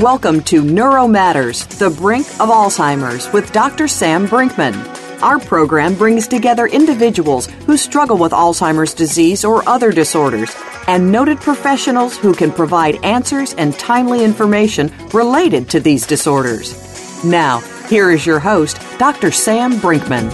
Welcome to Neuro Matters, the brink of Alzheimer's with Dr. Sam Brinkman. Our program brings together individuals who struggle with Alzheimer's disease or other disorders and noted professionals who can provide answers and timely information related to these disorders. Now, here is your host, Dr. Sam Brinkman.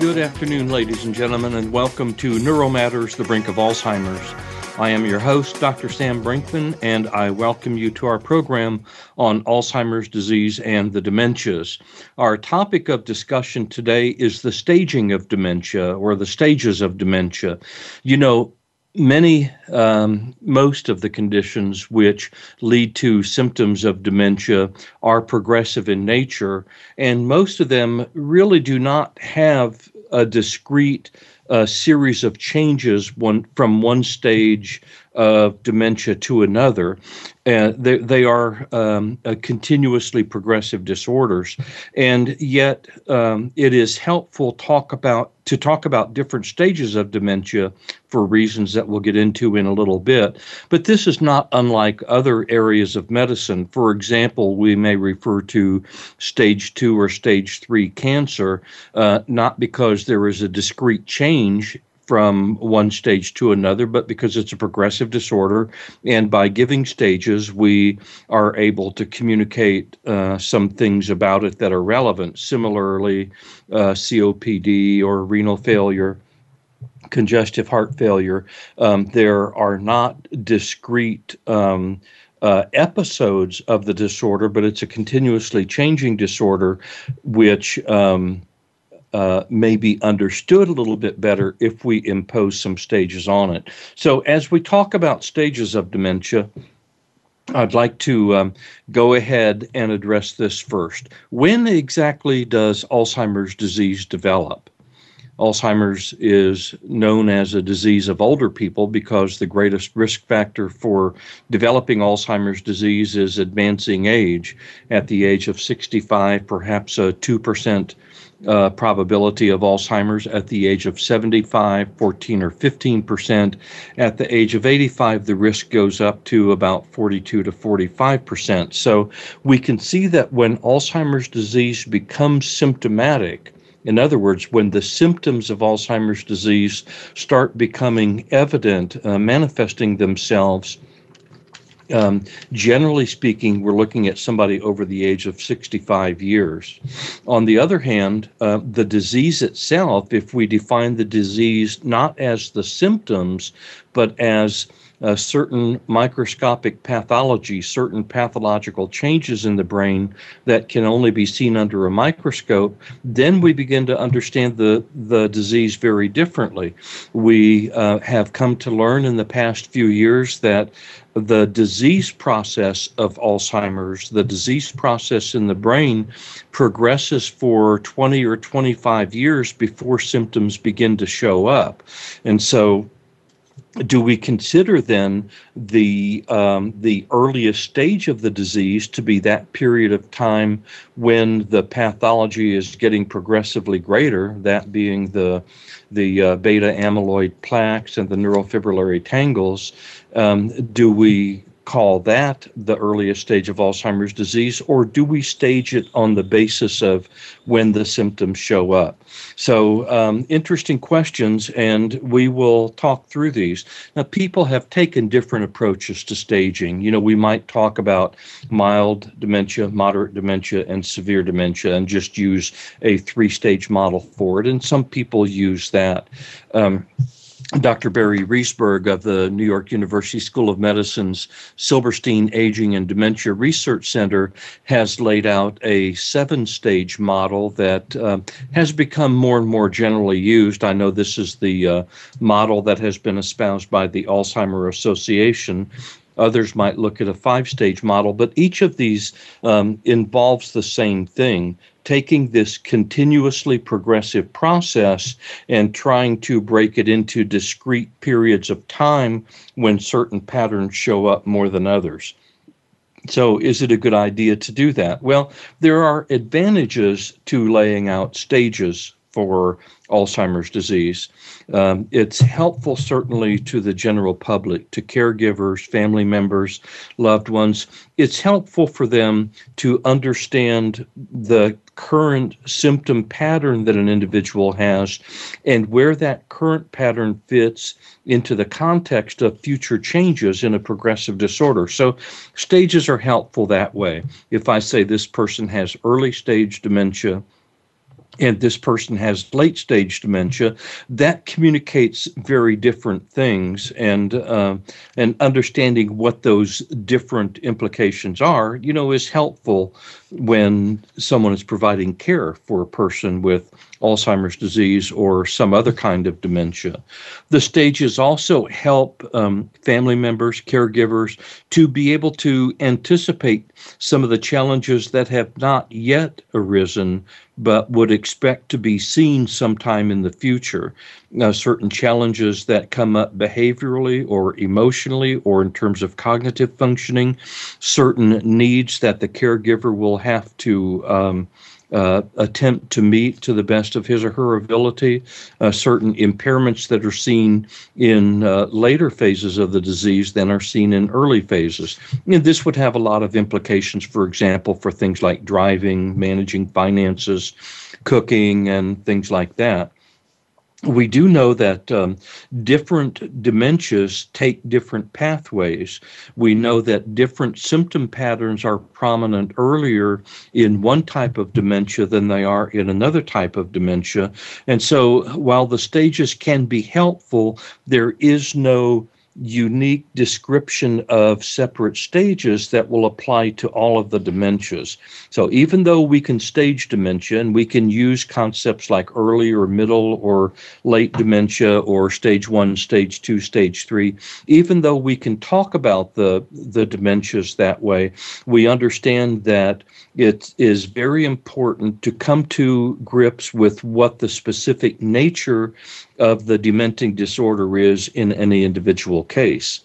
Good afternoon, ladies and gentlemen, and welcome to Neuro Matters, the brink of Alzheimer's. I am your host, Dr. Sam Brinkman, and I welcome you to our program on Alzheimer's disease and the dementias. Our topic of discussion today is the staging of dementia or the stages of dementia. You know, many, um, most of the conditions which lead to symptoms of dementia are progressive in nature, and most of them really do not have a discrete a series of changes one from one stage of dementia to another. And they, they are um, continuously progressive disorders, and yet um, it is helpful talk about to talk about different stages of dementia for reasons that we'll get into in a little bit. But this is not unlike other areas of medicine. For example, we may refer to stage two or stage three cancer, uh, not because there is a discrete change from one stage to another, but because it's a progressive disorder. And by giving stages, we are able to communicate uh, some things about it that are relevant. Similarly, uh, COPD or renal failure congestive heart failure, um, there are not discrete um, uh, episodes of the disorder, but it's a continuously changing disorder, which um, uh, may be understood a little bit better if we impose some stages on it. So, as we talk about stages of dementia, I'd like to um, go ahead and address this first. When exactly does Alzheimer's disease develop? Alzheimer's is known as a disease of older people because the greatest risk factor for developing Alzheimer's disease is advancing age. At the age of 65, perhaps a 2% uh, probability of Alzheimer's at the age of 75, 14 or 15 percent. At the age of 85, the risk goes up to about 42 to 45 percent. So we can see that when Alzheimer's disease becomes symptomatic, in other words, when the symptoms of Alzheimer's disease start becoming evident, uh, manifesting themselves, um, generally speaking, we're looking at somebody over the age of 65 years. On the other hand, uh, the disease itself, if we define the disease not as the symptoms, but as uh, certain microscopic pathology, certain pathological changes in the brain that can only be seen under a microscope, then we begin to understand the, the disease very differently. We uh, have come to learn in the past few years that the disease process of Alzheimer's, the disease process in the brain, progresses for 20 or 25 years before symptoms begin to show up. And so do we consider then the um, the earliest stage of the disease to be that period of time when the pathology is getting progressively greater, that being the the uh, beta amyloid plaques and the neurofibrillary tangles? Um, do we call that the earliest stage of Alzheimer's disease, or do we stage it on the basis of when the symptoms show up? So, um, interesting questions, and we will talk through these. Now, people have taken different approaches to staging. You know, we might talk about mild dementia, moderate dementia, and severe dementia, and just use a three stage model for it, and some people use that. Um, Dr. Barry Reisberg of the New York University School of Medicine's Silberstein Aging and Dementia Research Center has laid out a seven stage model that uh, has become more and more generally used. I know this is the uh, model that has been espoused by the Alzheimer Association. Others might look at a five stage model, but each of these um, involves the same thing taking this continuously progressive process and trying to break it into discrete periods of time when certain patterns show up more than others. So, is it a good idea to do that? Well, there are advantages to laying out stages for Alzheimer's disease. Um, it's helpful, certainly, to the general public, to caregivers, family members, loved ones. It's helpful for them to understand the current symptom pattern that an individual has and where that current pattern fits into the context of future changes in a progressive disorder. So, stages are helpful that way. If I say this person has early stage dementia, and this person has late stage dementia, that communicates very different things. And uh, and understanding what those different implications are, you know, is helpful when someone is providing care for a person with Alzheimer's disease or some other kind of dementia. The stages also help um, family members, caregivers, to be able to anticipate some of the challenges that have not yet arisen but would expect to be seen sometime in the future. Uh, certain challenges that come up behaviorally or emotionally or in terms of cognitive functioning, certain needs that the caregiver will have to um, uh, attempt to meet to the best of his or her ability, uh, certain impairments that are seen in uh, later phases of the disease than are seen in early phases. And this would have a lot of implications, for example, for things like driving, managing finances, cooking, and things like that we do know that um, different dementias take different pathways. We know that different symptom patterns are prominent earlier in one type of dementia than they are in another type of dementia. And so while the stages can be helpful, there is no unique description of separate stages that will apply to all of the dementias. So even though we can stage dementia and we can use concepts like early or middle or late dementia or stage one, stage two, stage three, even though we can talk about the, the dementias that way, we understand that it is very important to come to grips with what the specific nature of the dementing disorder is in any individual case.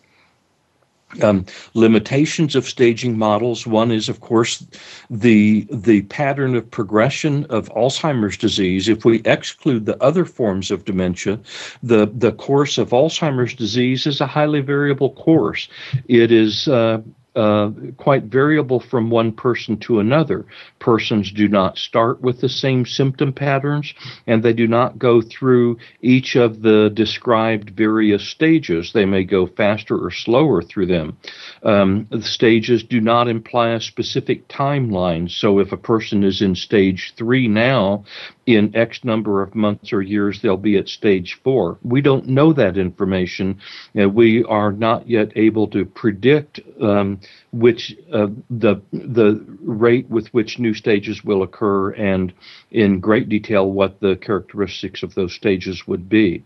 Um, limitations of staging models. One is, of course, the the pattern of progression of Alzheimer's disease. If we exclude the other forms of dementia, the the course of Alzheimer's disease is a highly variable course. It is uh, uh, quite variable from one person to another. Persons do not start with the same symptom patterns, and they do not go through each of the described various stages. They may go faster or slower through them. Um, the stages do not imply a specific timeline. So if a person is in stage three now, in X number of months or years they'll be at stage four. We don't know that information. Uh, we are not yet able to predict um, which uh, the the rate with which new stages will occur and in great detail what the characteristics of those stages would be.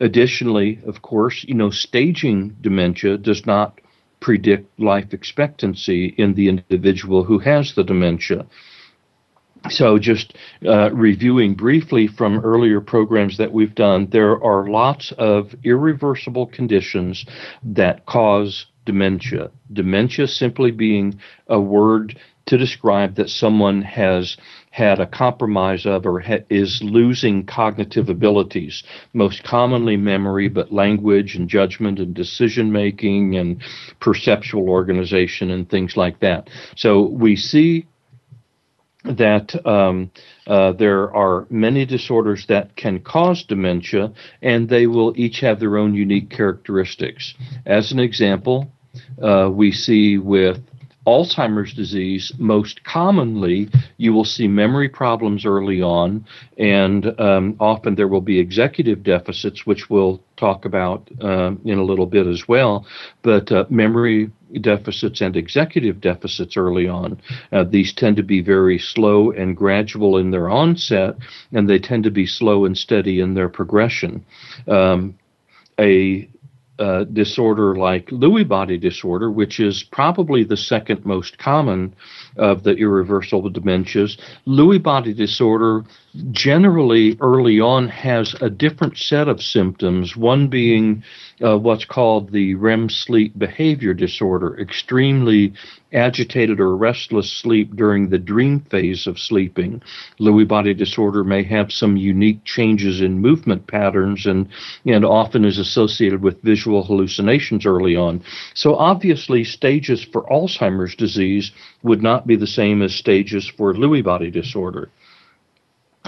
Additionally, of course, you know, staging dementia does not predict life expectancy in the individual who has the dementia. So, just uh, reviewing briefly from earlier programs that we've done, there are lots of irreversible conditions that cause dementia. Dementia simply being a word to describe that someone has had a compromise of or ha- is losing cognitive abilities, most commonly memory, but language and judgment and decision making and perceptual organization and things like that. So we see that um, uh, there are many disorders that can cause dementia, and they will each have their own unique characteristics. As an example, uh, we see with Alzheimer's disease, most commonly, you will see memory problems early on, and um, often there will be executive deficits, which we'll talk about uh, in a little bit as well. But uh, memory deficits and executive deficits early on. Uh, these tend to be very slow and gradual in their onset, and they tend to be slow and steady in their progression. Um, a uh, disorder like Lewy body disorder, which is probably the second most common of the irreversible dementias. Lewy body disorder generally early on has a different set of symptoms, one being uh, what's called the REM sleep behavior disorder, extremely agitated or restless sleep during the dream phase of sleeping. Lewy body disorder may have some unique changes in movement patterns and, and often is associated with visual hallucinations early on. So, obviously, stages for Alzheimer's disease would not be the same as stages for Lewy body disorder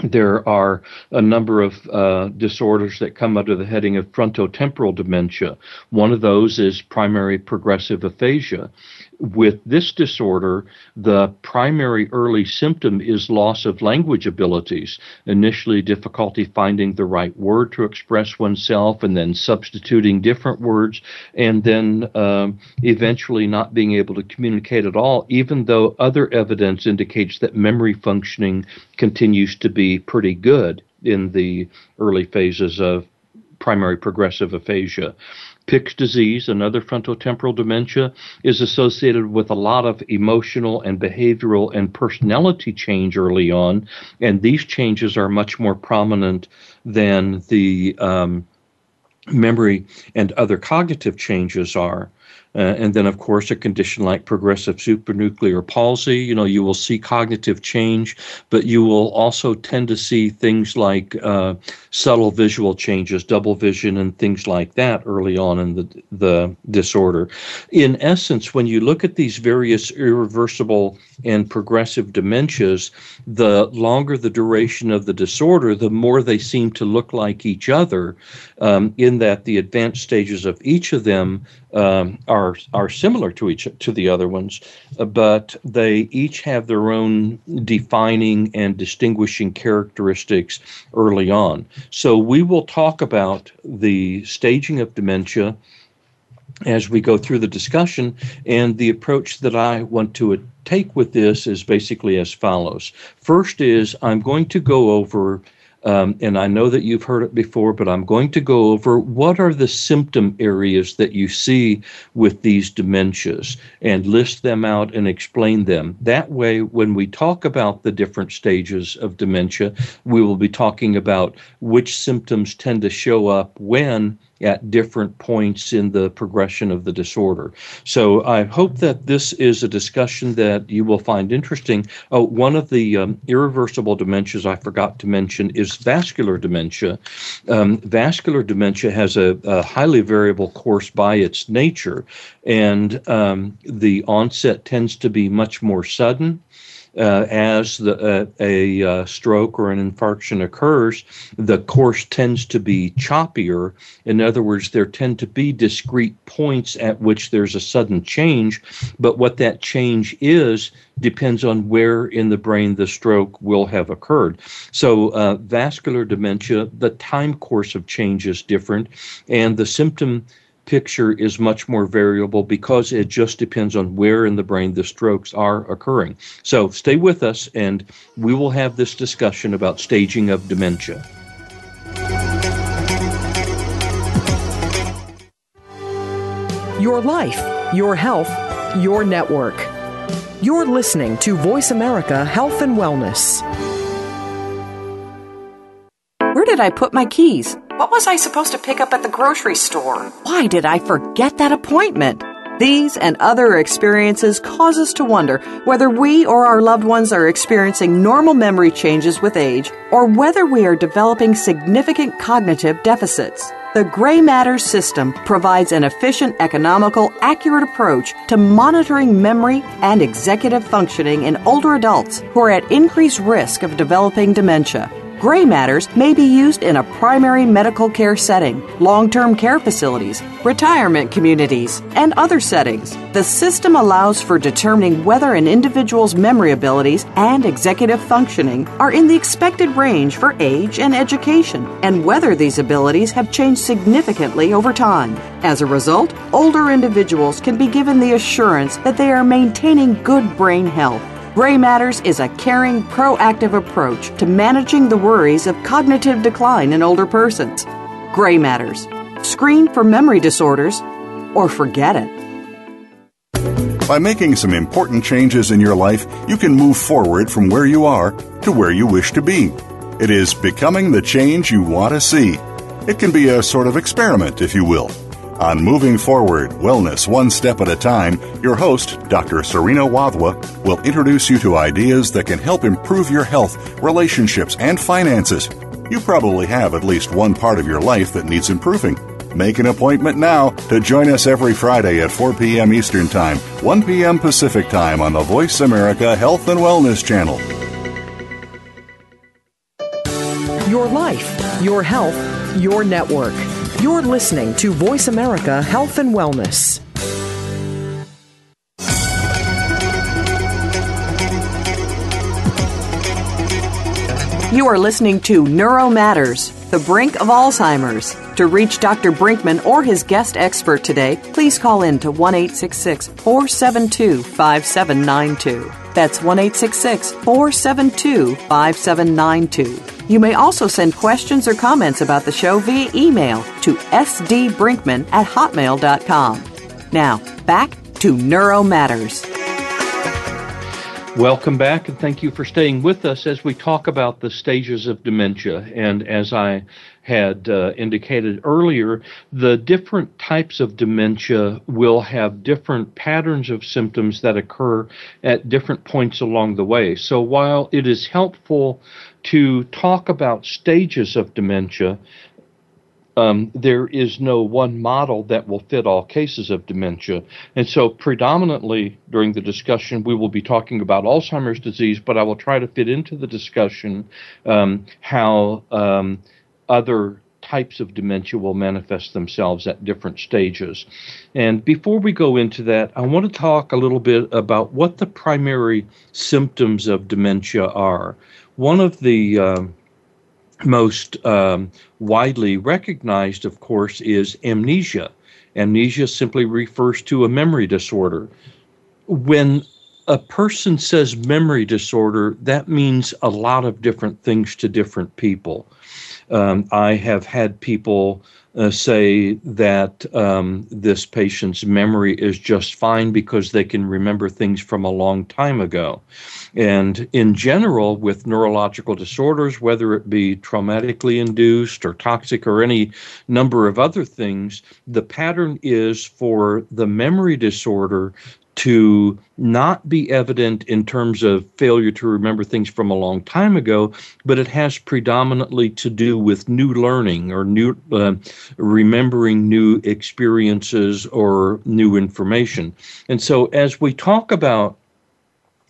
there are a number of uh, disorders that come under the heading of frontotemporal dementia. One of those is primary progressive aphasia with this disorder, the primary early symptom is loss of language abilities. Initially, difficulty finding the right word to express oneself, and then substituting different words, and then um, eventually not being able to communicate at all, even though other evidence indicates that memory functioning continues to be pretty good in the early phases of primary progressive aphasia. Pick's disease, another frontotemporal dementia, is associated with a lot of emotional and behavioral and personality change early on, and these changes are much more prominent than the um, memory and other cognitive changes are. Uh, and then, of course, a condition like progressive supranuclear palsy, you know, you will see cognitive change, but you will also tend to see things like uh, subtle visual changes, double vision, and things like that early on in the, the disorder. In essence, when you look at these various irreversible and progressive dementias, the longer the duration of the disorder, the more they seem to look like each other, um, in that the advanced stages of each of them um, are are similar to each to the other ones, but they each have their own defining and distinguishing characteristics early on. So we will talk about the staging of dementia as we go through the discussion, and the approach that I want to take with this is basically as follows. First is I'm going to go over um, and I know that you've heard it before, but I'm going to go over what are the symptom areas that you see with these dementias and list them out and explain them. That way, when we talk about the different stages of dementia, we will be talking about which symptoms tend to show up when at different points in the progression of the disorder. So I hope that this is a discussion that you will find interesting. Oh, one of the um, irreversible dementias I forgot to mention is vascular dementia. Um, vascular dementia has a, a, highly variable course by its nature, and um, the onset tends to be much more sudden uh, as the, uh, a uh, stroke or an infarction occurs, the course tends to be choppier. In other words, there tend to be discrete points at which there's a sudden change, but what that change is depends on where in the brain the stroke will have occurred. So, uh, vascular dementia, the time course of change is different, and the symptom picture is much more variable because it just depends on where in the brain the strokes are occurring. So stay with us and we will have this discussion about staging of dementia. Your life, your health, your network. You're listening to Voice America Health and Wellness. Where did I put my keys? What was I supposed to pick up at the grocery store? Why did I forget that appointment? These and other experiences cause us to wonder whether we or our loved ones are experiencing normal memory changes with age or whether we are developing significant cognitive deficits. The Gray Matter system provides an efficient, economical, accurate approach to monitoring memory and executive functioning in older adults who are at increased risk of developing dementia. Gray matters may be used in a primary medical care setting, long term care facilities, retirement communities, and other settings. The system allows for determining whether an individual's memory abilities and executive functioning are in the expected range for age and education, and whether these abilities have changed significantly over time. As a result, older individuals can be given the assurance that they are maintaining good brain health Gray Matters is a caring, proactive approach to managing the worries of cognitive decline in older persons. Gray Matters. Screen for memory disorders or forget it. By making some important changes in your life, you can move forward from where you are to where you wish to be. It is becoming the change you want to see. It can be a sort of experiment, if you will. On Moving Forward Wellness One Step at a Time, your host, Dr. Serena Wadhwa, will introduce you to ideas that can help improve your health, relationships, and finances. You probably have at least one part of your life that needs improving. Make an appointment now to join us every Friday at 4 p.m. Eastern Time, 1 p.m. Pacific Time on the Voice America Health and Wellness Channel. Your life, your health, your network. You're listening to Voice America Health and Wellness. You are listening to Neuro Matters, the brink of Alzheimer's. To reach Dr. Brinkman or his guest expert today, please call in to 1 472 5792. That's 1 472 5792. You may also send questions or comments about the show via email to sdbrinkman at hotmail.com. Now, back to Neuro Matters. Welcome back, and thank you for staying with us as we talk about the stages of dementia. And as I had uh, indicated earlier, the different types of dementia will have different patterns of symptoms that occur at different points along the way. So while it is helpful to talk about stages of dementia, um, there is no one model that will fit all cases of dementia. And so, predominantly during the discussion, we will be talking about Alzheimer's disease, but I will try to fit into the discussion um, how um, other types of dementia will manifest themselves at different stages. And before we go into that, I want to talk a little bit about what the primary symptoms of dementia are. One of the uh, most um, widely recognized, of course, is amnesia. Amnesia simply refers to a memory disorder. When a person says memory disorder, that means a lot of different things to different people. Um, I have had people uh, say that um, this patient's memory is just fine because they can remember things from a long time ago. And in general, with neurological disorders, whether it be traumatically induced or toxic or any number of other things, the pattern is for the memory disorder to not be evident in terms of failure to remember things from a long time ago, but it has predominantly to do with new learning or new uh, remembering new experiences or new information. And so, as we talk about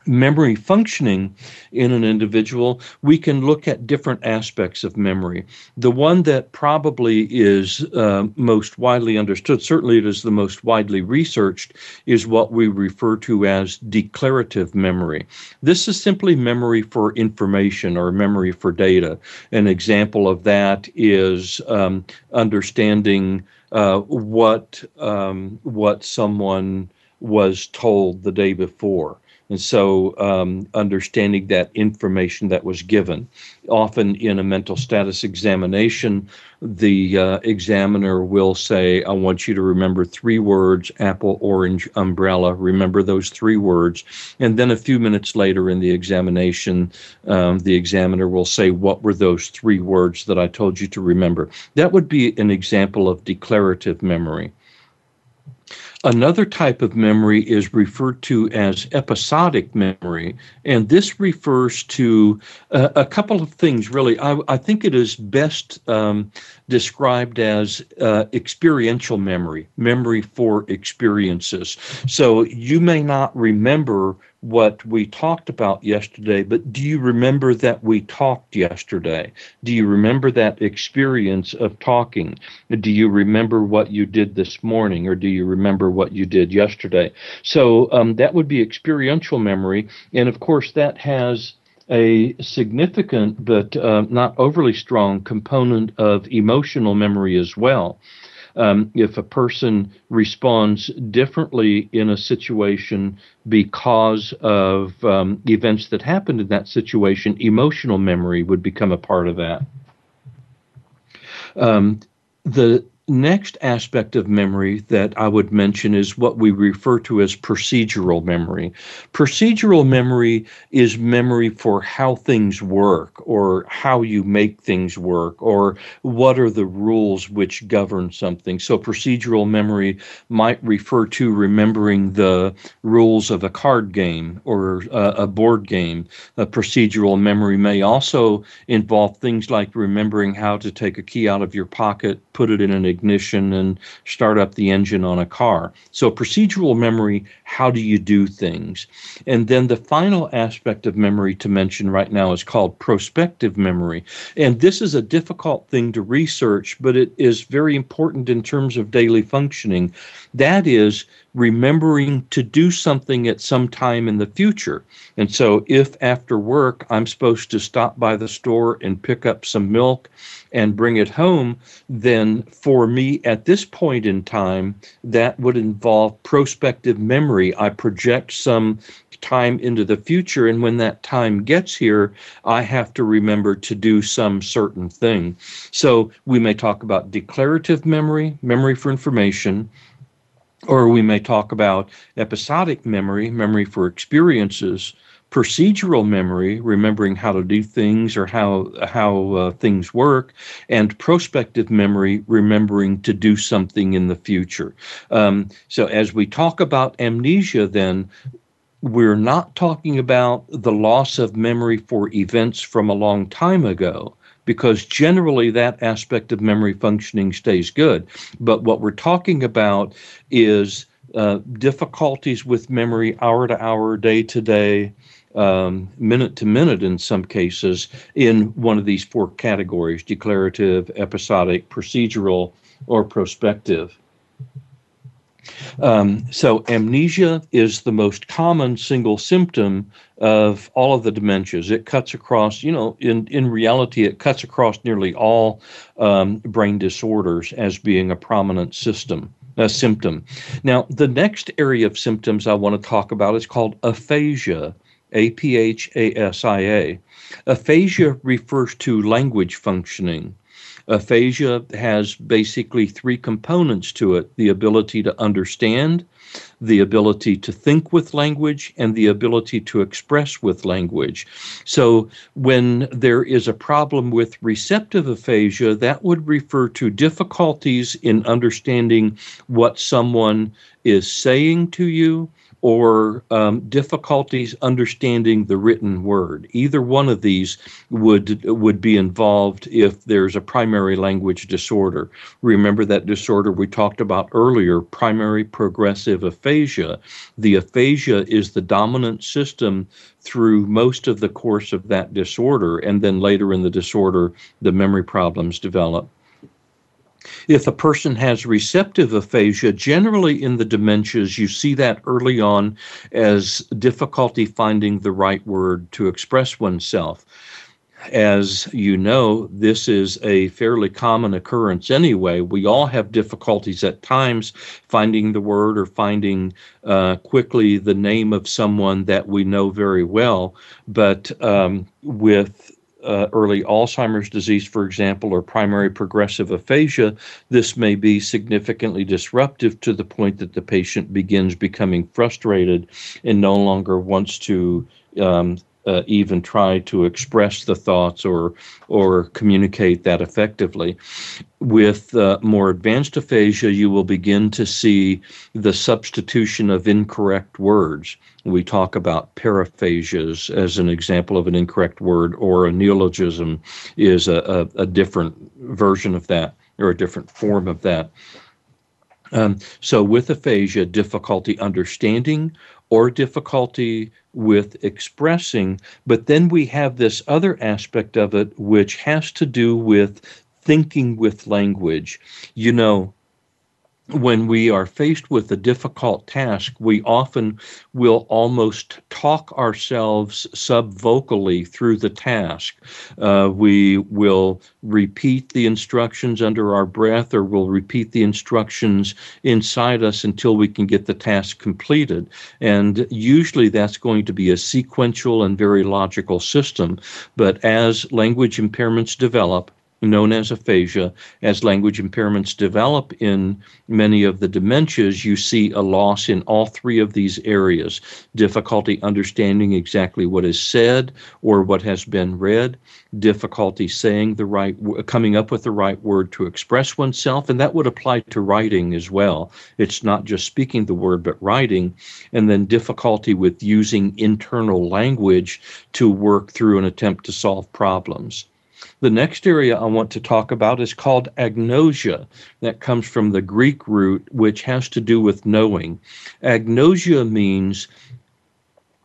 memory functioning in an individual, we can look at different aspects of memory. The one that probably is uh, most widely understood, certainly it is the most widely researched, is what we refer to as declarative memory. This is simply memory for information or memory for data. An example of that is um, understanding uh, what um, what someone was told the day before. And so, um, understanding that information that was given. Often in a mental status examination, the uh, examiner will say, I want you to remember three words apple, orange, umbrella. Remember those three words. And then a few minutes later in the examination, um, the examiner will say, What were those three words that I told you to remember? That would be an example of declarative memory. Another type of memory is referred to as episodic memory, and this refers to uh, a couple of things, really. I, I think it is best um, described as uh, experiential memory, memory for experiences. So you may not remember what we talked about yesterday, but do you remember that we talked yesterday? Do you remember that experience of talking? Do you remember what you did this morning, or do you remember what you did yesterday? So um, that would be experiential memory, and of course, that has a significant but uh, not overly strong component of emotional memory as well um, if a person responds differently in a situation because of um, events that happened in that situation, emotional memory would become a part of that. Um, the next aspect of memory that I would mention is what we refer to as procedural memory. Procedural memory is memory for how things work or how you make things work or what are the rules which govern something. So, procedural memory might refer to remembering the rules of a card game or uh, a board game. A procedural memory may also involve things like remembering how to take a key out of your pocket, put it in an ignition and start up the engine on a car. So, procedural memory, how do you do things? And then the final aspect of memory to mention right now is called prospective memory. And this is a difficult thing to research, but it is very important in terms of daily functioning. That is, remembering to do something at some time in the future. And so, if after work I'm supposed to stop by the store and pick up some milk and bring it home, then for me at this point in time, that would involve prospective memory. I project some time into the future, and when that time gets here, I have to remember to do some certain thing. So, we may talk about declarative memory, memory for information or we may talk about episodic memory, memory for experiences, procedural memory, remembering how to do things or how how uh, things work, and prospective memory, remembering to do something in the future. Um, so as we talk about amnesia, then we're not talking about the loss of memory for events from a long time ago because generally that aspect of memory functioning stays good. But what we're talking about is uh, difficulties with memory hour to hour, day to day, um, minute to minute in some cases in one of these four categories declarative, episodic, procedural, or prospective. Um, so, amnesia is the most common single symptom of all of the dementias. It cuts across, you know, in, in reality, it cuts across nearly all um, brain disorders as being a prominent system. A symptom. Now, the next area of symptoms I want to talk about is called aphasia, A P H A S I A. Aphasia refers to language functioning. Aphasia has basically three components to it the ability to understand, the ability to think with language, and the ability to express with language. So, when there is a problem with receptive aphasia, that would refer to difficulties in understanding what someone is saying to you or um, difficulties understanding the written word. Either one of these would would be involved if there's a primary language disorder. Remember that disorder we talked about earlier, primary progressive aphasia. The aphasia is the dominant system through most of the course of that disorder, and then later in the disorder, the memory problems develop. If a person has receptive aphasia, generally in the dementias, you see that early on as difficulty finding the right word to express oneself. As you know, this is a fairly common occurrence anyway. We all have difficulties at times finding the word or finding uh, quickly the name of someone that we know very well. But um, with uh, early Alzheimer's disease, for example, or primary progressive aphasia, this may be significantly disruptive to the point that the patient begins becoming frustrated and no longer wants to um, uh, even try to express the thoughts or or communicate that effectively. With uh, more advanced aphasia, you will begin to see the substitution of incorrect words. We talk about paraphasias as an example of an incorrect word, or a neologism is a, a, a different version of that or a different form of that. Um, so, with aphasia, difficulty understanding or difficulty with expressing. But then we have this other aspect of it, which has to do with thinking with language. You know, when we are faced with a difficult task, we often will almost talk ourselves subvocally through the task. Uh, we will repeat the instructions under our breath, or we'll repeat the instructions inside us until we can get the task completed. And usually that's going to be a sequential and very logical system. But as language impairments develop, known as aphasia, as language impairments develop in many of the dementias, you see a loss in all three of these areas difficulty understanding exactly what is said or what has been read, difficulty saying the right, coming up with the right word to express oneself, and that would apply to writing as well. It's not just speaking the word, but writing, and then difficulty with using internal language to work through an attempt to solve problems. The next area I want to talk about is called agnosia. That comes from the Greek root, which has to do with knowing. Agnosia means,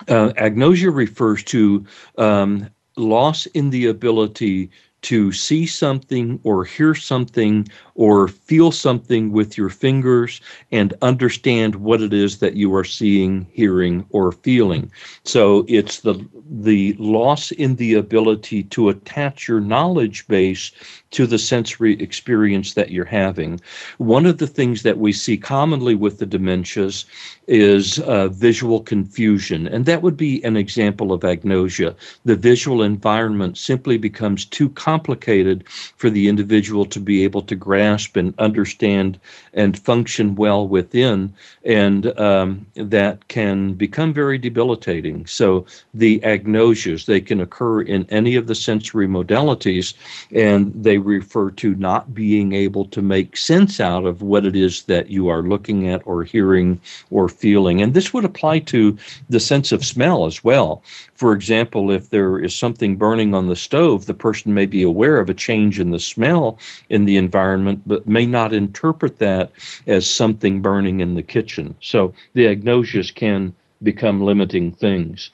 uh, agnosia refers to um, loss in the ability to see something or hear something or feel something with your fingers and understand what it is that you are seeing, hearing, or feeling. So it's the the loss in the ability to attach your knowledge base to the sensory experience that you're having. One of the things that we see commonly with the dementias is uh, visual confusion, and that would be an example of agnosia. The visual environment simply becomes too complicated for the individual to be able to grasp and understand and function well within, and um, that can become very debilitating. So the agnosias, they can occur in any of the sensory modalities, and they refer to not being able to make sense out of what it is that you are looking at or hearing or feeling. And this would apply to the sense of smell as well. For example, if there is something burning on the stove, the person may be aware of a change in the smell in the environment, but may not interpret that as something burning in the kitchen. So the agnosias can become limiting things.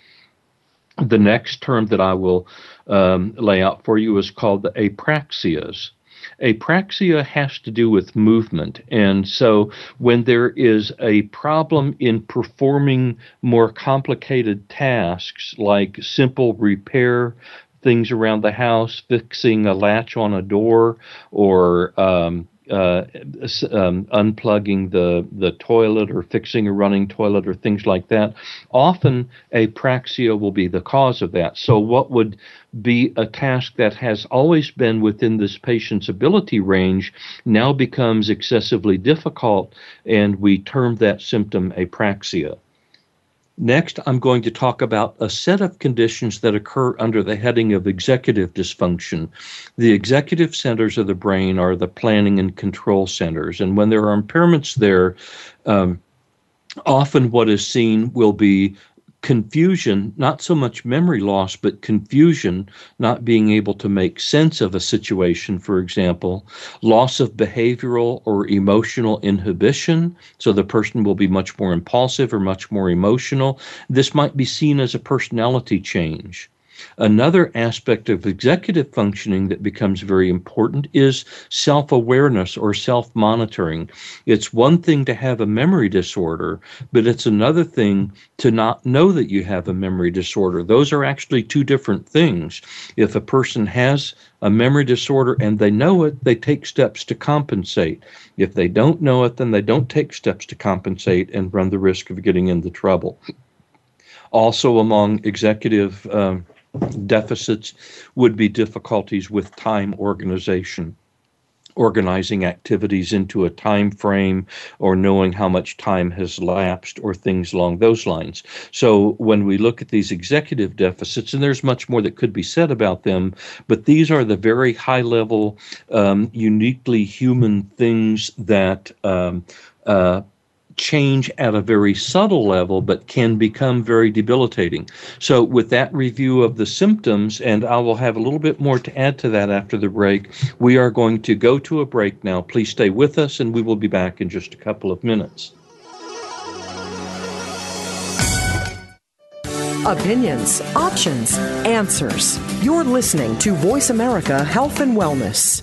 The next term that I will um, lay out for you is called the apraxias. Apraxia has to do with movement. And so when there is a problem in performing more complicated tasks like simple repair, things around the house, fixing a latch on a door, or um, uh, um, unplugging the, the toilet or fixing a running toilet or things like that. Often, apraxia will be the cause of that. So, what would be a task that has always been within this patient's ability range now becomes excessively difficult, and we term that symptom apraxia. Next, I'm going to talk about a set of conditions that occur under the heading of executive dysfunction. The executive centers of the brain are the planning and control centers, and when there are impairments there, um, often what is seen will be confusion, not so much memory loss, but confusion, not being able to make sense of a situation, for example, loss of behavioral or emotional inhibition. So the person will be much more impulsive or much more emotional. This might be seen as a personality change. Another aspect of executive functioning that becomes very important is self awareness or self monitoring. It's one thing to have a memory disorder, but it's another thing to not know that you have a memory disorder. Those are actually two different things. If a person has a memory disorder and they know it, they take steps to compensate. If they don't know it, then they don't take steps to compensate and run the risk of getting into trouble. Also, among executive um, deficits would be difficulties with time organization. organizing activities into a time frame or knowing how much time has lapsed or things along those lines. So when we look at these executive deficits, and there's much more that could be said about them, but these are the very high level, um, uniquely human things that um, uh, change at a very subtle level, but can become very debilitating. So, with that review of the symptoms, and I will have a little bit more to add to that after the break, we are going to go to a break now. Please stay with us, and we will be back in just a couple of minutes. Opinions, options, answers. You're listening to Voice America Health and Wellness.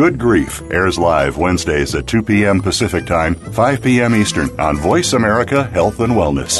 Good Grief airs live Wednesdays at 2 p.m. Pacific Time, 5 p.m. Eastern on Voice America Health and Wellness.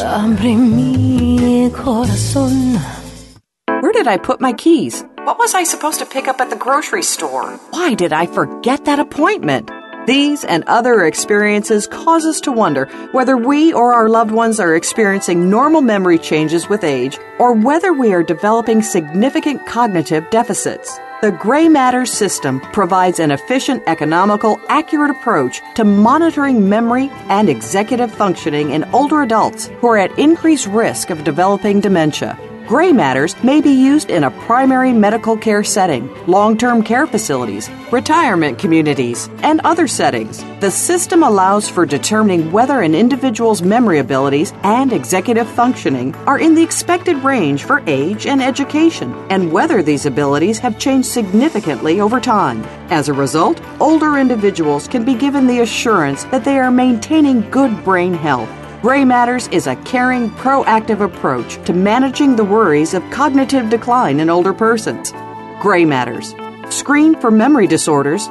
Where did I put my keys? What was I supposed to pick up at the grocery store? Why did I forget that appointment? These and other experiences cause us to wonder whether we or our loved ones are experiencing normal memory changes with age or whether we are developing significant cognitive deficits. The Gray Matter system provides an efficient, economical, accurate approach to monitoring memory and executive functioning in older adults who are at increased risk of developing dementia. Gray matters may be used in a primary medical care setting, long term care facilities, retirement communities, and other settings. The system allows for determining whether an individual's memory abilities and executive functioning are in the expected range for age and education, and whether these abilities have changed significantly over time. As a result, older individuals can be given the assurance that they are maintaining good brain health. Gray Matters is a caring, proactive approach to managing the worries of cognitive decline in older persons. Gray Matters. Screen for memory disorders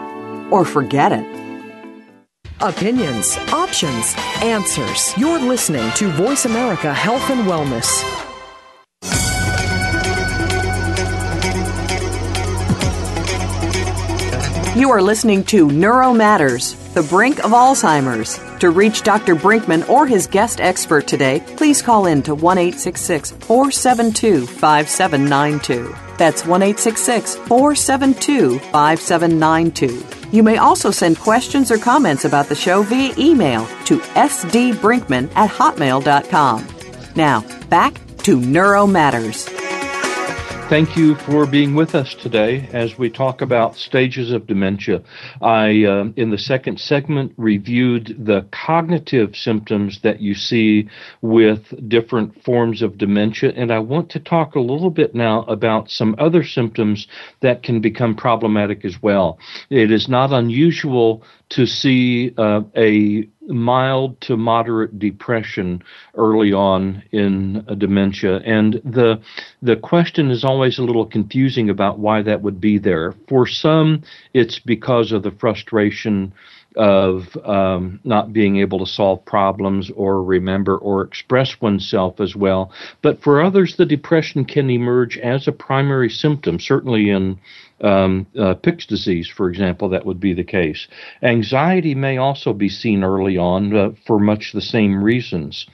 or forget it. Opinions, options, answers. You're listening to Voice America Health and Wellness. You are listening to Neuro Matters, the brink of Alzheimer's. To reach Dr. Brinkman or his guest expert today, please call in to 1 472 5792. That's 1 472 5792. You may also send questions or comments about the show via email to sdbrinkman at hotmail.com. Now, back to Neuro Matters. Thank you for being with us today as we talk about stages of dementia. I, uh, in the second segment, reviewed the cognitive symptoms that you see with different forms of dementia, and I want to talk a little bit now about some other symptoms that can become problematic as well. It is not unusual to see uh, a mild to moderate depression early on in dementia and the the question is always a little confusing about why that would be there for some it's because of the frustration of um, not being able to solve problems or remember or express oneself as well. But for others, the depression can emerge as a primary symptom, certainly in um, uh, Pick's disease, for example, that would be the case. Anxiety may also be seen early on uh, for much the same reasons.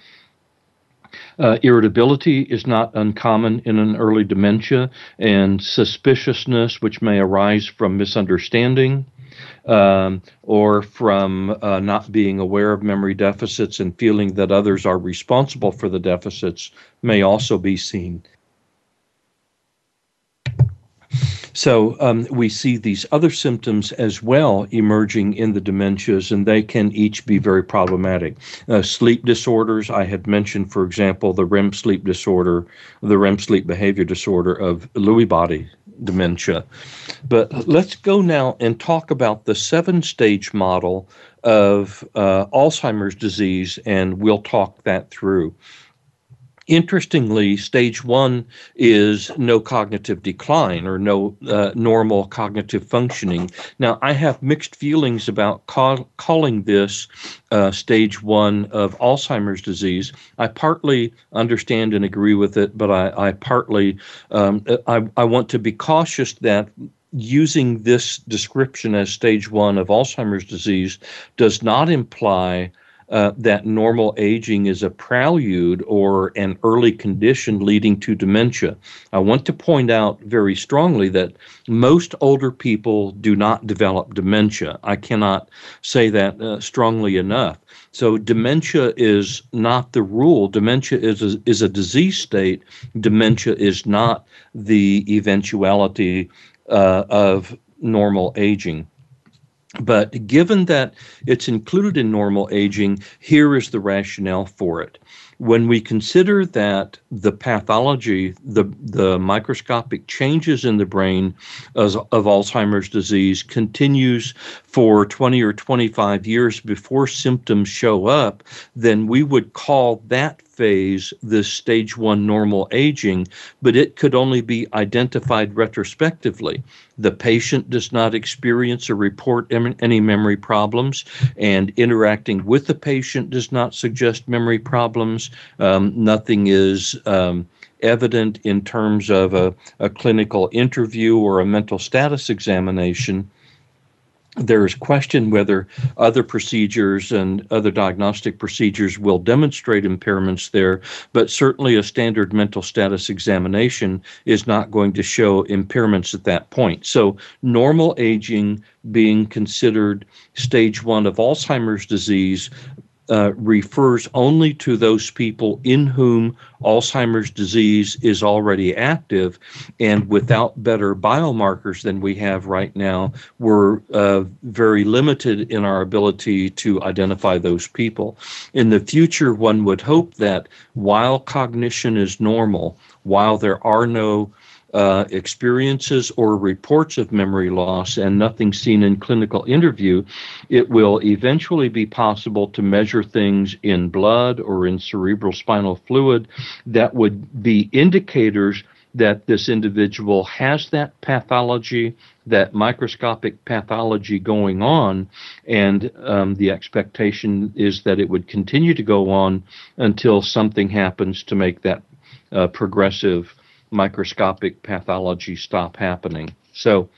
Uh, irritability is not uncommon in an early dementia, and suspiciousness, which may arise from misunderstanding. Um, or from uh, not being aware of memory deficits and feeling that others are responsible for the deficits, may also be seen. So um, we see these other symptoms as well emerging in the dementias, and they can each be very problematic. Uh, sleep disorders, I had mentioned, for example, the REM sleep disorder, the REM sleep behavior disorder of Lewy body dementia. But let's go now and talk about the seven stage model of uh, Alzheimer's disease, and we'll talk that through. Interestingly, stage one is no cognitive decline or no uh, normal cognitive functioning. Now, I have mixed feelings about call, calling this uh, stage one of Alzheimer's disease. I partly understand and agree with it, but I, I partly um, I, I want to be cautious that using this description as stage one of Alzheimer's disease does not imply uh, that normal aging is a prelude or an early condition leading to dementia. I want to point out very strongly that most older people do not develop dementia. I cannot say that uh, strongly enough. So, dementia is not the rule. Dementia is a, is a disease state. Dementia is not the eventuality uh, of normal aging. But given that it's included in normal aging, here is the rationale for it. When we consider that the pathology, the, the microscopic changes in the brain of, of Alzheimer's disease continues for 20 or 25 years before symptoms show up, then we would call that phase this stage one normal aging, but it could only be identified retrospectively. The patient does not experience or report any memory problems, and interacting with the patient does not suggest memory problems. Um, nothing is. Um, evident in terms of a, a clinical interview or a mental status examination there is question whether other procedures and other diagnostic procedures will demonstrate impairments there, but certainly a standard mental status examination is not going to show impairments at that point. So, normal aging being considered stage one of Alzheimer's disease uh, refers only to those people in whom Alzheimer's disease is already active, and without better biomarkers than we have right now, we're uh, very limited in our ability to identify those people. In the future, one would hope that while cognition is normal, while there are no uh, experiences or reports of memory loss and nothing seen in clinical interview, it will eventually be possible to measure things in blood or in cerebral spinal fluid that would be indicators that this individual has that pathology, that microscopic pathology going on, and um, the expectation is that it would continue to go on until something happens to make that uh, progressive microscopic pathology stop happening. So,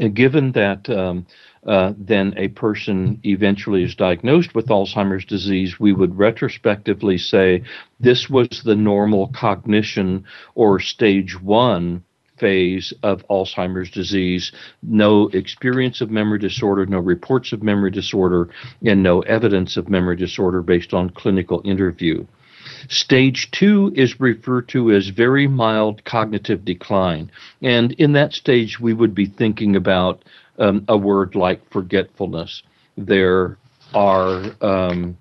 uh, given that um, uh, then a person eventually is diagnosed with Alzheimer's disease, we would retrospectively say this was the normal cognition or stage one phase of Alzheimer's disease, no experience of memory disorder, no reports of memory disorder, and no evidence of memory disorder based on clinical interview. Stage two is referred to as very mild cognitive decline. And in that stage, we would be thinking about um, a word like forgetfulness. There are um,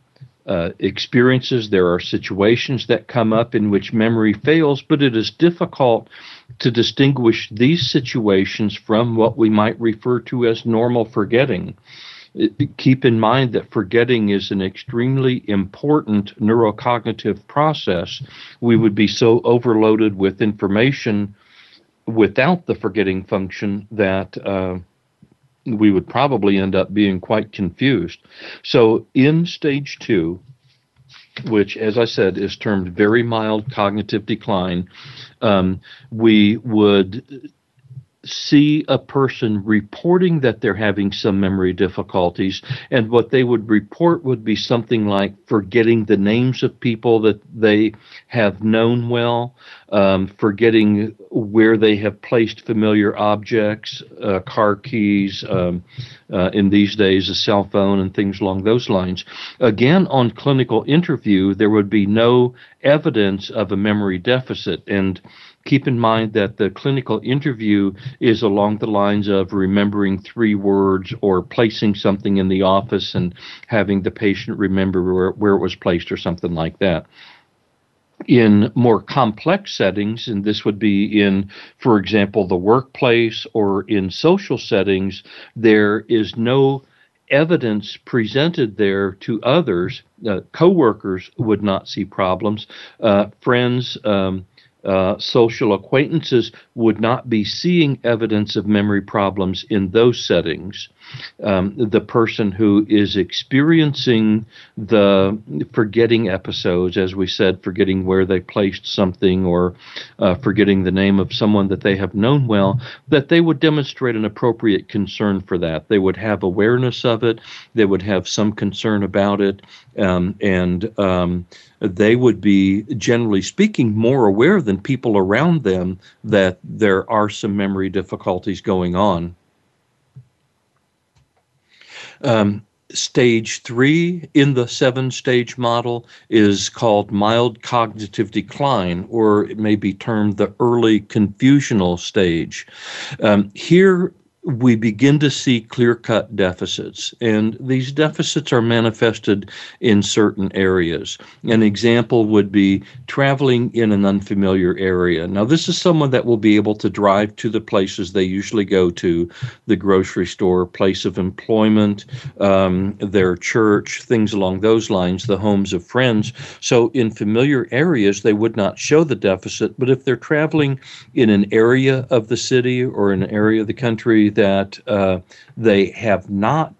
uh, experiences, there are situations that come up in which memory fails, but it is difficult to distinguish these situations from what we might refer to as normal forgetting keep in mind that forgetting is an extremely important neurocognitive process. We would be so overloaded with information without the forgetting function that uh, we would probably end up being quite confused. So, in stage two, which, as I said, is termed very mild cognitive decline, um, we would see a person reporting that they're having some memory difficulties, and what they would report would be something like forgetting the names of people that they have known well, um, forgetting where they have placed familiar objects, uh, car keys, um, uh, in these days, a cell phone, and things along those lines. Again, on clinical interview, there would be no evidence of a memory deficit, and keep in mind that the clinical interview is along the lines of remembering three words or placing something in the office and having the patient remember where, where it was placed or something like that. In more complex settings, and this would be in, for example, the workplace or in social settings, there is no evidence presented there to others, uh, coworkers would not see problems. Uh, friends, um, uh, social acquaintances would not be seeing evidence of memory problems in those settings. Um, the person who is experiencing the forgetting episodes, as we said, forgetting where they placed something or uh, forgetting the name of someone that they have known well, that they would demonstrate an appropriate concern for that. They would have awareness of it, they would have some concern about it, um, and um, they would be, generally speaking, more aware than people around them that there are some memory difficulties going on. Um, stage three in the seven stage model is called mild cognitive decline, or it may be termed the early confusional stage. Um, here, we begin to see clear cut deficits, and these deficits are manifested in certain areas. An example would be traveling in an unfamiliar area. Now, this is someone that will be able to drive to the places they usually go to the grocery store, place of employment, um, their church, things along those lines, the homes of friends. So, in familiar areas, they would not show the deficit, but if they're traveling in an area of the city or an area of the country, that uh, they have not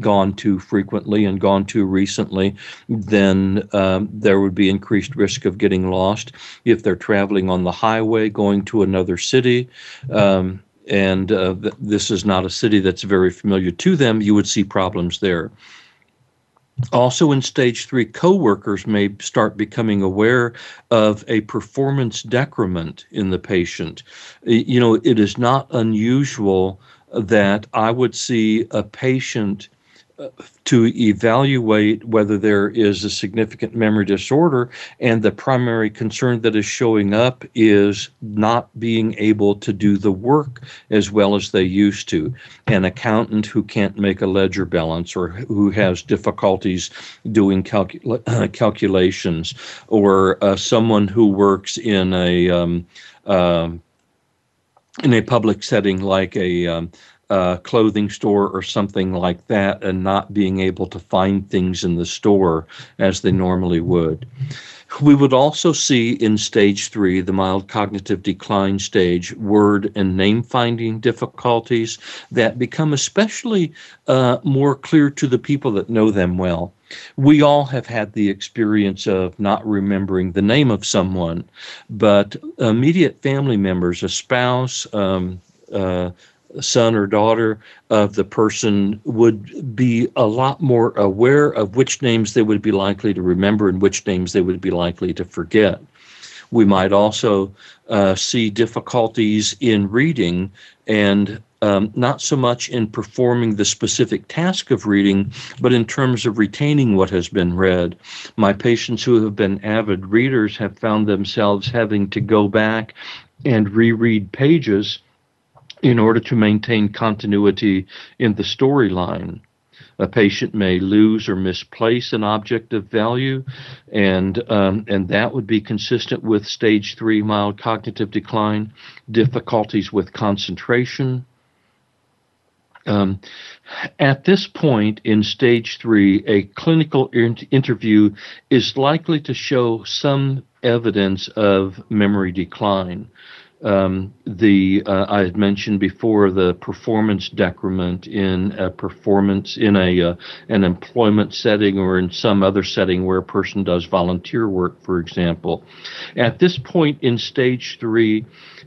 gone to frequently and gone to recently, then um, there would be increased risk of getting lost. If they're traveling on the highway going to another city, um, and uh, th- this is not a city that's very familiar to them, you would see problems there. Also, in stage three, coworkers may start becoming aware of a performance decrement in the patient. You know, it is not unusual that I would see a patient to evaluate whether there is a significant memory disorder, and the primary concern that is showing up is not being able to do the work as well as they used to. An accountant who can't make a ledger balance or who has difficulties doing calcul- calculations, or uh, someone who works in a um, uh, in a public setting like a um, uh, clothing store or something like that and not being able to find things in the store as they normally would. We would also see in stage three, the mild cognitive decline stage, word and name finding difficulties that become especially uh, more clear to the people that know them well. We all have had the experience of not remembering the name of someone, but immediate family members, a spouse, um, uh, son or daughter of the person would be a lot more aware of which names they would be likely to remember and which names they would be likely to forget. We might also uh, see difficulties in reading and um, not so much in performing the specific task of reading, but in terms of retaining what has been read. My patients who have been avid readers have found themselves having to go back and reread pages in order to maintain continuity in the storyline. A patient may lose or misplace an object of value, and um, and that would be consistent with stage three mild cognitive decline, difficulties with concentration. Um, at this point in stage three, a clinical in- interview is likely to show some evidence of memory decline um, the uh, I had mentioned before the performance decrement in a performance in a uh, an employment setting or in some other setting where a person does volunteer work, for example. At this point in stage three,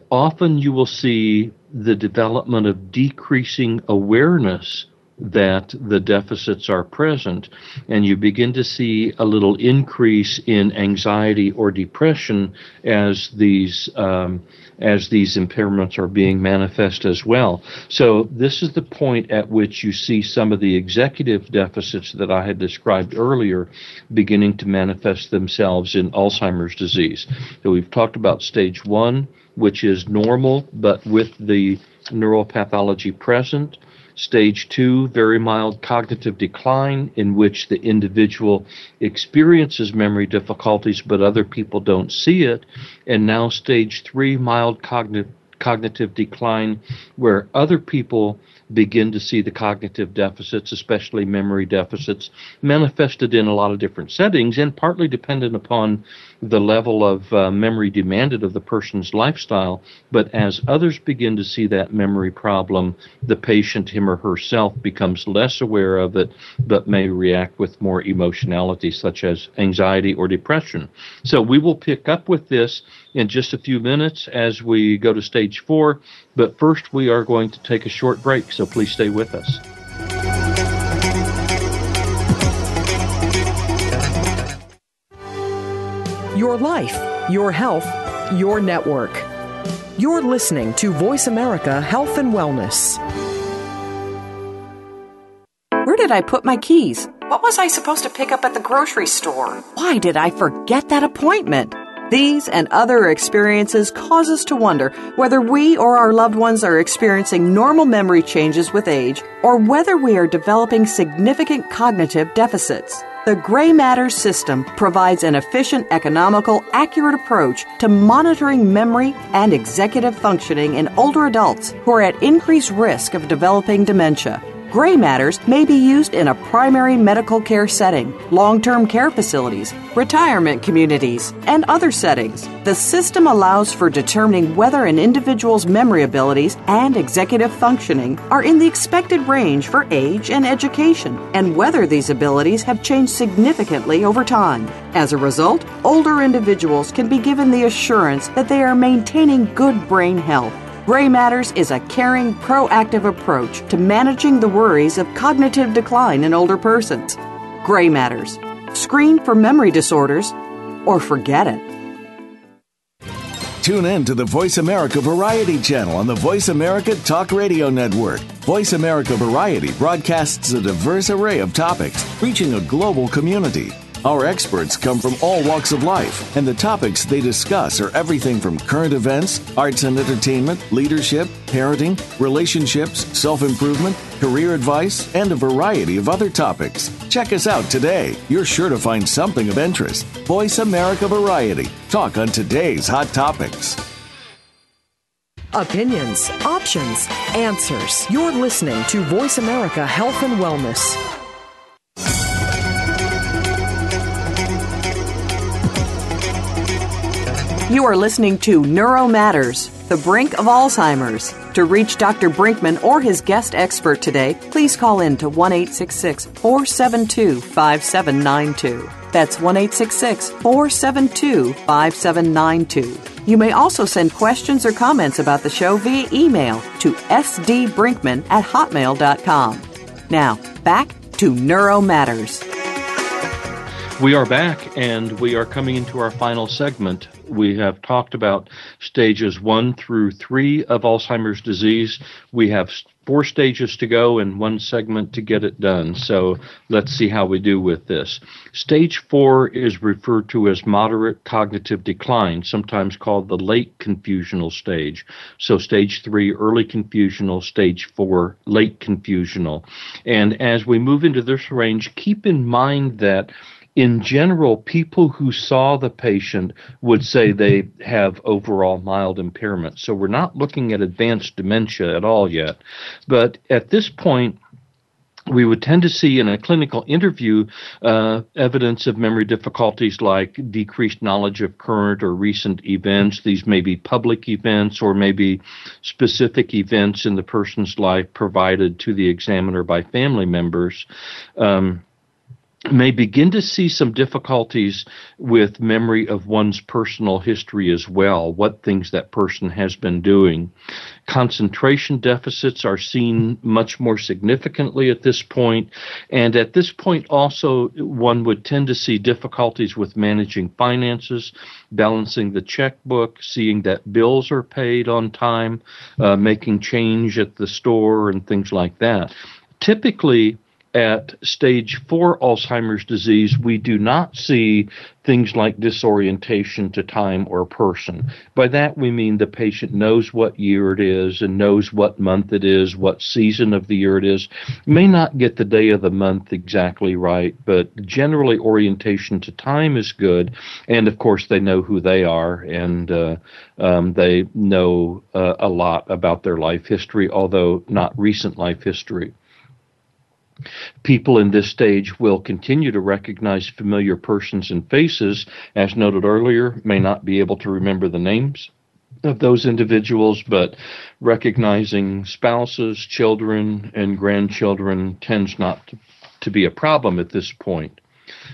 often you will see the development of decreasing awareness that the deficits are present, and you begin to see a little increase in anxiety or depression as these um, as these impairments are being manifest as well. So this is the point at which you see some of the executive deficits that I had described earlier beginning to manifest themselves in Alzheimer's disease. So we've talked about stage one, which is normal, but with the neuropathology present. Stage two, very mild cognitive decline, in which the individual experiences memory difficulties, but other people don't see it. And now, stage three, mild cognitive cognitive decline, where other people begin to see the cognitive deficits, especially memory deficits, manifested in a lot of different settings and partly dependent upon the level of uh, memory demanded of the person's lifestyle. But as others begin to see that memory problem, the patient, him or herself, becomes less aware of it, but may react with more emotionality, such as anxiety or depression. So we will pick up with this in just a few minutes as we go to stage four. But first, we are going to take a short break, so please stay with us. Your life, your health, your network. You're listening to Voice America Health and Wellness. Where did I put my keys? What was I supposed to pick up at the grocery store? Why did I forget that appointment? These and other experiences cause us to wonder whether we or our loved ones are experiencing normal memory changes with age or whether we are developing significant cognitive deficits. The Gray matter system provides an efficient, economical, accurate approach to monitoring memory and executive functioning in older adults who are at increased risk of developing dementia. Gray matters may be used in a primary medical care setting, long term care facilities, retirement communities, and other settings. The system allows for determining whether an individual's memory abilities and executive functioning are in the expected range for age and education, and whether these abilities have changed significantly over time. As a result, older individuals can be given the assurance that they are maintaining good brain health Gray Matters is a caring, proactive approach to managing the worries of cognitive decline in older persons. Gray Matters. Screen for memory disorders or forget it. Tune in to the Voice America Variety channel on the Voice America Talk Radio Network. Voice America Variety broadcasts a diverse array of topics, reaching a global community. Our experts come from all walks of life, and the topics they discuss are everything from current events, arts and entertainment, leadership, parenting, relationships, self improvement, career advice, and a variety of other topics. Check us out today. You're sure to find something of interest. Voice America Variety. Talk on today's hot topics. Opinions, options, answers. You're listening to Voice America Health and Wellness. You are listening to Neuro Matters, the brink of Alzheimer's. To reach Dr. Brinkman or his guest expert today, please call in to 1 472 5792. That's 1 472 5792. You may also send questions or comments about the show via email to sdbrinkman at hotmail.com. Now, back to Neuro Matters. We are back and we are coming into our final segment. We have talked about stages one through three of Alzheimer's disease. We have four stages to go and one segment to get it done. So let's see how we do with this. Stage four is referred to as moderate cognitive decline, sometimes called the late confusional stage. So stage three, early confusional, stage four, late confusional. And as we move into this range, keep in mind that in general, people who saw the patient would say they have overall mild impairment. So we're not looking at advanced dementia at all yet. But at this point, we would tend to see in a clinical interview uh, evidence of memory difficulties like decreased knowledge of current or recent events. These may be public events or maybe specific events in the person's life provided to the examiner by family members. Um, may begin to see some difficulties with memory of one's personal history as well, what things that person has been doing. Concentration deficits are seen much more significantly at this point, and at this point also one would tend to see difficulties with managing finances, balancing the checkbook, seeing that bills are paid on time, uh, making change at the store, and things like that. Typically, at stage four Alzheimer's disease, we do not see things like disorientation to time or person. By that we mean the patient knows what year it is and knows what month it is, what season of the year it is. May not get the day of the month exactly right, but generally orientation to time is good. And of course, they know who they are and uh, um, they know uh, a lot about their life history, although not recent life history. People in this stage will continue to recognize familiar persons and faces, as noted earlier, may not be able to remember the names of those individuals, but recognizing spouses, children, and grandchildren tends not to, to be a problem at this point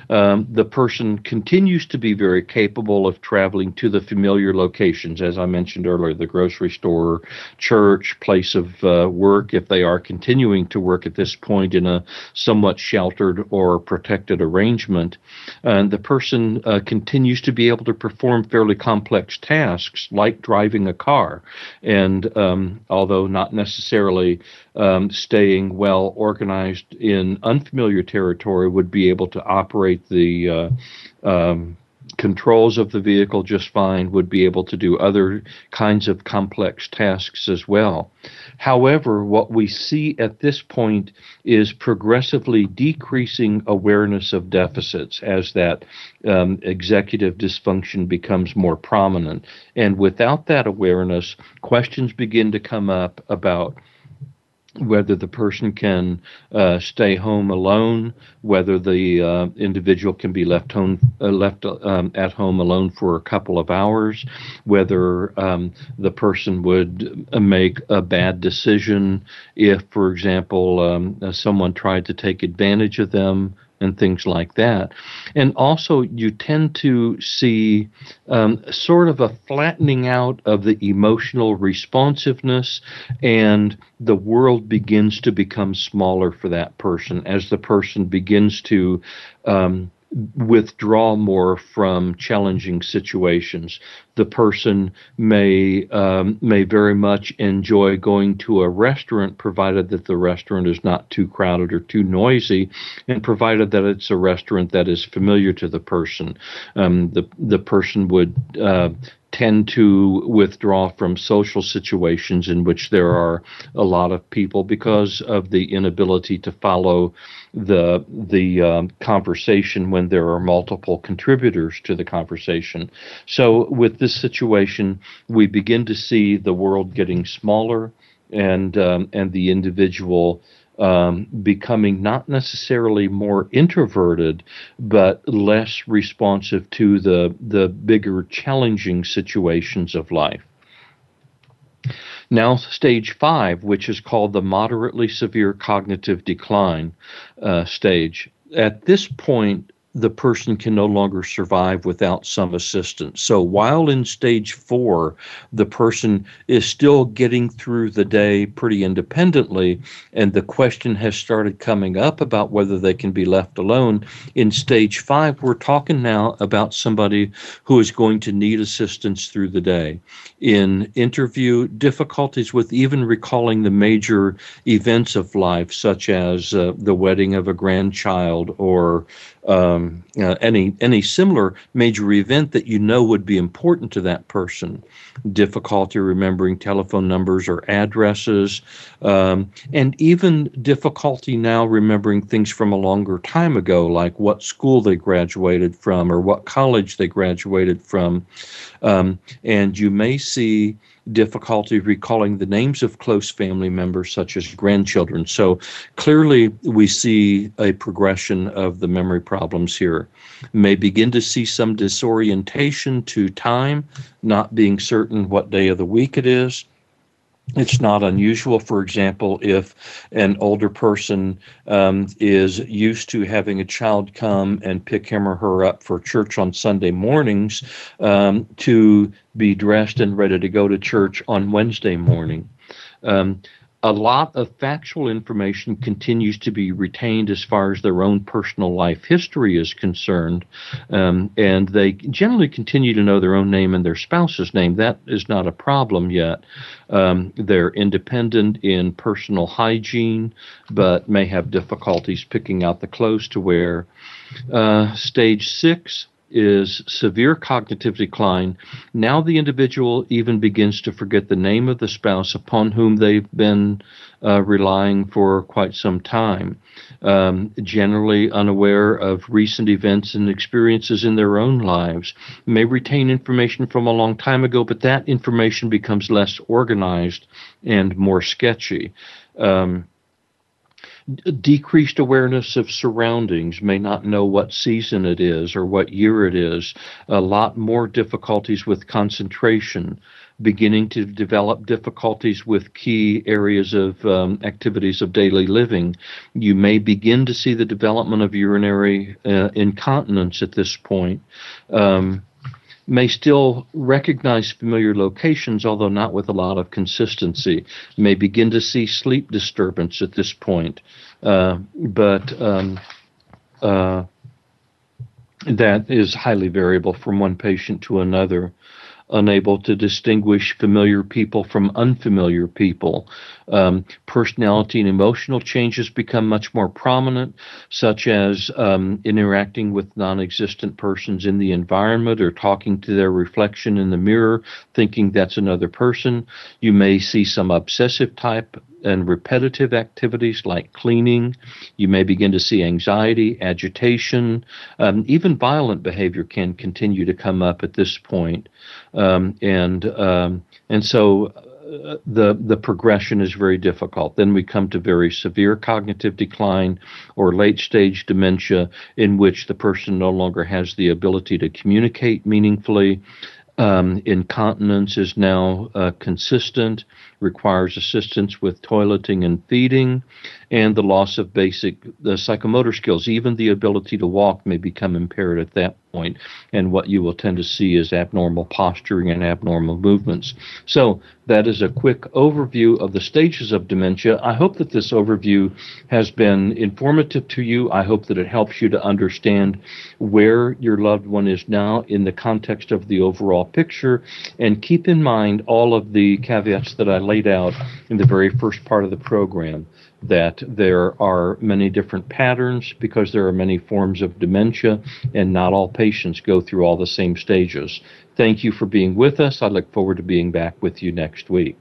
um, the person continues to be very capable of traveling to the familiar locations, as I mentioned earlier, the grocery store, church, place of uh, work, if they are continuing to work at this point in a somewhat sheltered or protected arrangement. And the person uh, continues to be able to perform fairly complex tasks like driving a car. And um, although not necessarily um, staying well organized in unfamiliar territory, would be able to operate the uh, um, controls of the vehicle just fine, would be able to do other kinds of complex tasks as well. However, what we see at this point is progressively decreasing awareness of deficits as that um, executive dysfunction becomes more prominent. And without that awareness, questions begin to come up about whether the person can uh, stay home alone, whether the uh, individual can be left home uh, left um, at home alone for a couple of hours, whether um, the person would uh, make a bad decision if, for example, um, someone tried to take advantage of them and things like that. And also, you tend to see um, sort of a flattening out of the emotional responsiveness, and the world begins to become smaller for that person as the person begins to. Um, withdraw more from challenging situations. The person may um, may very much enjoy going to a restaurant, provided that the restaurant is not too crowded or too noisy, and provided that it's a restaurant that is familiar to the person. Um, the the person would uh, tend to withdraw from social situations in which there are a lot of people because of the inability to follow the the um, conversation when there are multiple contributors to the conversation. So with this situation, we begin to see the world getting smaller and um, and the individual um, becoming not necessarily more introverted, but less responsive to the the bigger challenging situations of life. Now, stage five, which is called the moderately severe cognitive decline uh, stage. At this point, the person can no longer survive without some assistance. So while in stage four, the person is still getting through the day pretty independently, and the question has started coming up about whether they can be left alone. In stage five, we're talking now about somebody who is going to need assistance through the day. In interview, difficulties with even recalling the major events of life, such as uh, the wedding of a grandchild or um, uh, any any similar major event that you know would be important to that person. Difficulty remembering telephone numbers or addresses, um, and even difficulty now remembering things from a longer time ago, like what school they graduated from or what college they graduated from. Um, and you may see difficulty recalling the names of close family members, such as grandchildren. So clearly, we see a progression of the memory problems here. May begin to see some disorientation to time, not being certain what day of the week it is. It's not unusual, for example, if an older person um, is used to having a child come and pick him or her up for church on Sunday mornings um, to be dressed and ready to go to church on Wednesday morning. Um, a lot of factual information continues to be retained as far as their own personal life history is concerned, um, and they generally continue to know their own name and their spouse's name. That is not a problem yet. Um, they're independent in personal hygiene, but may have difficulties picking out the clothes to wear. Uh, stage six is severe cognitive decline. Now the individual even begins to forget the name of the spouse upon whom they've been uh, relying for quite some time, um, generally unaware of recent events and experiences in their own lives, may retain information from a long time ago, but that information becomes less organized and more sketchy. Um, decreased awareness of surroundings, may not know what season it is or what year it is, a lot more difficulties with concentration, beginning to develop difficulties with key areas of um, activities of daily living. You may begin to see the development of urinary uh, incontinence at this point. Um, may still recognize familiar locations, although not with a lot of consistency. May begin to see sleep disturbance at this point, uh, but um, uh, that is highly variable from one patient to another unable to distinguish familiar people from unfamiliar people. Um, personality and emotional changes become much more prominent, such as um, interacting with non existent persons in the environment or talking to their reflection in the mirror, thinking that's another person. You may see some obsessive type and repetitive activities like cleaning. You may begin to see anxiety, agitation, um, even violent behavior can continue to come up at this point. Um, and um, and so the the progression is very difficult. Then we come to very severe cognitive decline or late stage dementia, in which the person no longer has the ability to communicate meaningfully. Um, incontinence is now uh, consistent requires assistance with toileting and feeding, and the loss of basic the psychomotor skills. Even the ability to walk may become impaired at that point, and what you will tend to see is abnormal posturing and abnormal movements. So that is a quick overview of the stages of dementia. I hope that this overview has been informative to you. I hope that it helps you to understand where your loved one is now in the context of the overall picture, and keep in mind all of the caveats that I laid out in the very first part of the program that there are many different patterns because there are many forms of dementia and not all patients go through all the same stages. Thank you for being with us. I look forward to being back with you next week.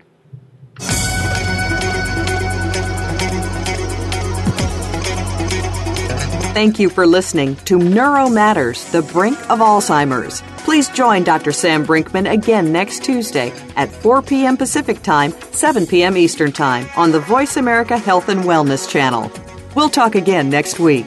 Thank you for listening to Neuro Matters, the brink of Alzheimer's. Please join Dr. Sam Brinkman again next Tuesday at 4 p.m. Pacific Time, 7 p.m. Eastern Time on the Voice America Health and Wellness channel. We'll talk again next week.